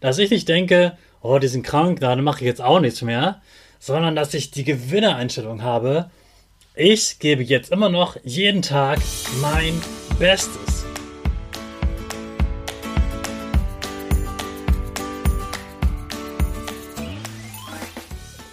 dass ich nicht denke, oh, die sind krank, dann mache ich jetzt auch nichts mehr, sondern dass ich die Gewinnereinstellung habe. Ich gebe jetzt immer noch jeden Tag mein Bestes.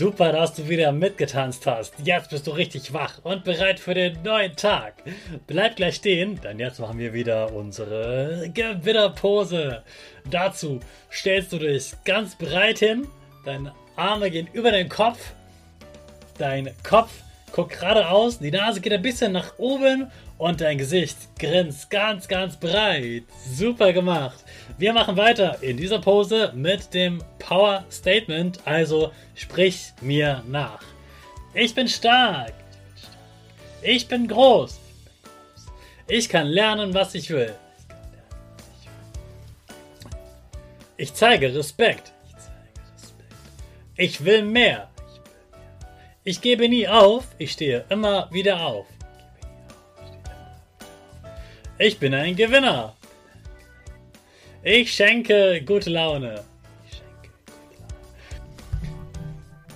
Super, dass du wieder mitgetanzt hast. Jetzt bist du richtig wach und bereit für den neuen Tag. Bleib gleich stehen, denn jetzt machen wir wieder unsere Gewinnerpose. Dazu stellst du dich ganz breit hin, deine Arme gehen über den Kopf, dein Kopf guckt geradeaus, die Nase geht ein bisschen nach oben und dein Gesicht grinst ganz, ganz breit. Super gemacht. Wir machen weiter in dieser Pose mit dem Power Statement, also sprich mir nach. Ich bin stark. Ich bin groß. Ich kann lernen, was ich will. Ich zeige Respekt. Ich will mehr. Ich gebe nie auf. Ich stehe immer wieder auf. Ich bin ein Gewinner. Ich schenke gute Laune.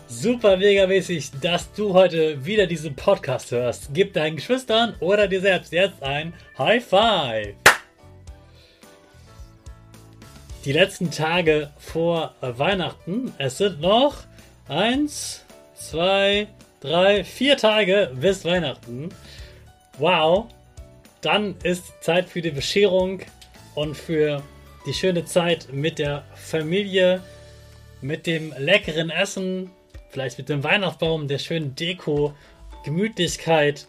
Super mega mäßig, dass du heute wieder diesen Podcast hörst. Gib deinen Geschwistern oder dir selbst jetzt ein High Five. Die letzten Tage vor Weihnachten, es sind noch eins, zwei, drei, vier Tage bis Weihnachten. Wow, dann ist Zeit für die Bescherung und für die schöne Zeit mit der Familie, mit dem leckeren Essen, vielleicht mit dem Weihnachtsbaum, der schönen Deko, Gemütlichkeit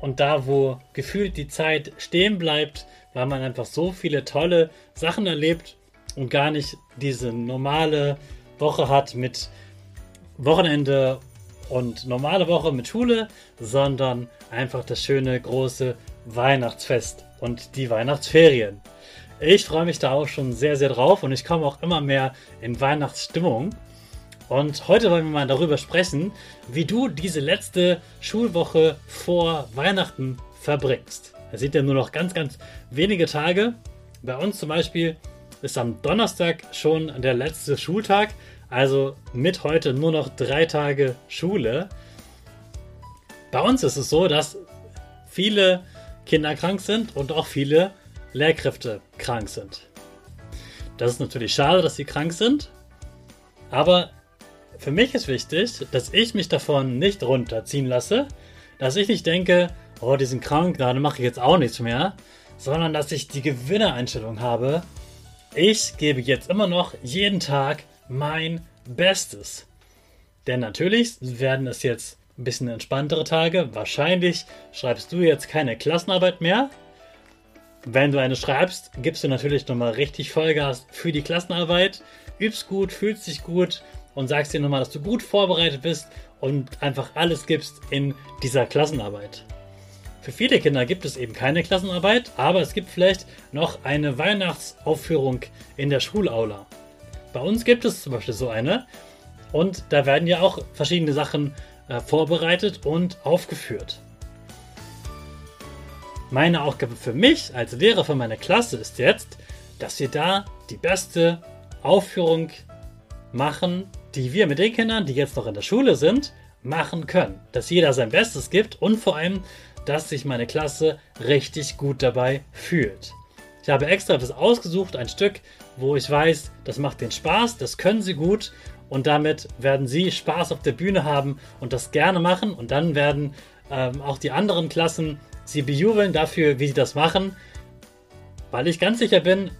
und da, wo gefühlt die Zeit stehen bleibt, weil man einfach so viele tolle Sachen erlebt und gar nicht diese normale Woche hat mit Wochenende und normale Woche mit Schule, sondern einfach das schöne große Weihnachtsfest und die Weihnachtsferien. Ich freue mich da auch schon sehr, sehr drauf und ich komme auch immer mehr in Weihnachtsstimmung. Und heute wollen wir mal darüber sprechen, wie du diese letzte Schulwoche vor Weihnachten verbringst. Es sind ja nur noch ganz, ganz wenige Tage. Bei uns zum Beispiel ist am Donnerstag schon der letzte Schultag. Also mit heute nur noch drei Tage Schule. Bei uns ist es so, dass viele Kinder krank sind und auch viele Lehrkräfte krank sind. Das ist natürlich schade, dass sie krank sind, aber für mich ist wichtig, dass ich mich davon nicht runterziehen lasse, dass ich nicht denke, oh, die sind krank, dann mache ich jetzt auch nichts mehr, sondern dass ich die Gewinnereinstellung habe. Ich gebe jetzt immer noch jeden Tag mein Bestes. Denn natürlich werden es jetzt ein bisschen entspanntere Tage. Wahrscheinlich schreibst du jetzt keine Klassenarbeit mehr. Wenn du eine schreibst, gibst du natürlich nochmal richtig Vollgas für die Klassenarbeit, übst gut, fühlst dich gut und sagst dir nochmal, dass du gut vorbereitet bist und einfach alles gibst in dieser Klassenarbeit. Für viele Kinder gibt es eben keine Klassenarbeit, aber es gibt vielleicht noch eine Weihnachtsaufführung in der Schulaula. Bei uns gibt es zum Beispiel so eine und da werden ja auch verschiedene Sachen äh, vorbereitet und aufgeführt. Meine Aufgabe für mich als Lehrer für meine Klasse ist jetzt, dass wir da die beste Aufführung machen, die wir mit den Kindern, die jetzt noch in der Schule sind, machen können. Dass jeder sein Bestes gibt und vor allem, dass sich meine Klasse richtig gut dabei fühlt. Ich habe extra etwas ausgesucht, ein Stück, wo ich weiß, das macht den Spaß, das können sie gut und damit werden sie Spaß auf der Bühne haben und das gerne machen und dann werden ähm, auch die anderen Klassen sie bejubeln dafür, wie sie das machen, weil ich ganz sicher bin,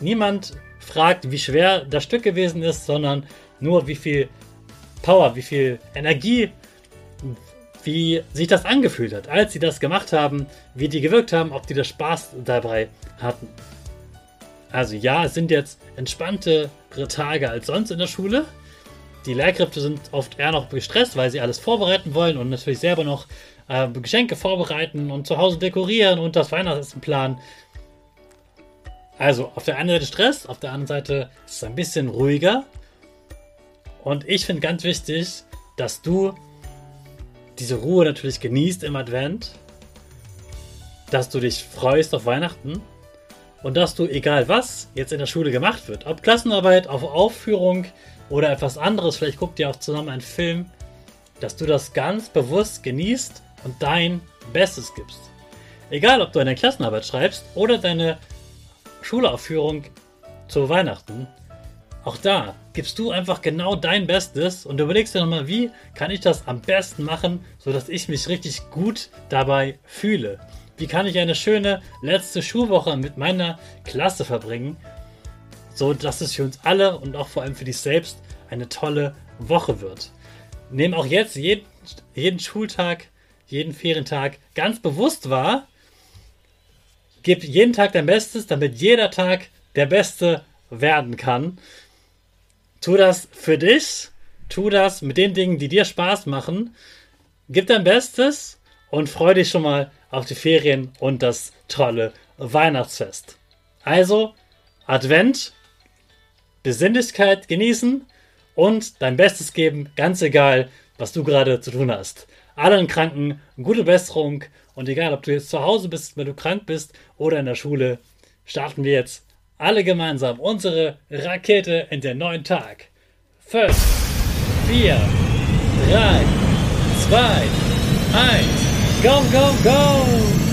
niemand fragt, wie schwer das Stück gewesen ist, sondern nur wie viel Power, wie viel Energie, wie sich das angefühlt hat, als sie das gemacht haben, wie die gewirkt haben, ob die das Spaß dabei hatten. Also ja, es sind jetzt entspanntere Tage als sonst in der Schule. Die Lehrkräfte sind oft eher noch gestresst, weil sie alles vorbereiten wollen und natürlich selber noch äh, Geschenke vorbereiten und zu Hause dekorieren und das Weihnachtsessen planen. Also auf der einen Seite Stress, auf der anderen Seite ist es ein bisschen ruhiger. Und ich finde ganz wichtig, dass du diese Ruhe natürlich genießt im Advent, dass du dich freust auf Weihnachten und dass du, egal was jetzt in der Schule gemacht wird, ob Klassenarbeit, auf Aufführung oder etwas anderes, vielleicht guckt ihr auch zusammen einen Film, dass du das ganz bewusst genießt und dein Bestes gibst. Egal, ob du eine Klassenarbeit schreibst oder deine Schulaufführung zu Weihnachten, auch da gibst du einfach genau dein Bestes und überlegst dir nochmal, wie kann ich das am besten machen, sodass ich mich richtig gut dabei fühle. Wie kann ich eine schöne letzte Schulwoche mit meiner Klasse verbringen, so dass es für uns alle und auch vor allem für dich selbst eine tolle Woche wird. Nimm auch jetzt jeden, jeden Schultag, jeden Ferientag ganz bewusst wahr Gib jeden Tag dein Bestes, damit jeder Tag der beste werden kann. Tu das für dich. Tu das mit den Dingen, die dir Spaß machen. Gib dein Bestes und freu dich schon mal auf die Ferien und das tolle Weihnachtsfest. Also, Advent, Besinnlichkeit genießen und dein Bestes geben, ganz egal, was du gerade zu tun hast. Allen Kranken gute Besserung und egal, ob du jetzt zu Hause bist, wenn du krank bist oder in der Schule, starten wir jetzt alle gemeinsam unsere Rakete in den neuen Tag. 5, 4, 3, 2, 1, go, go, go!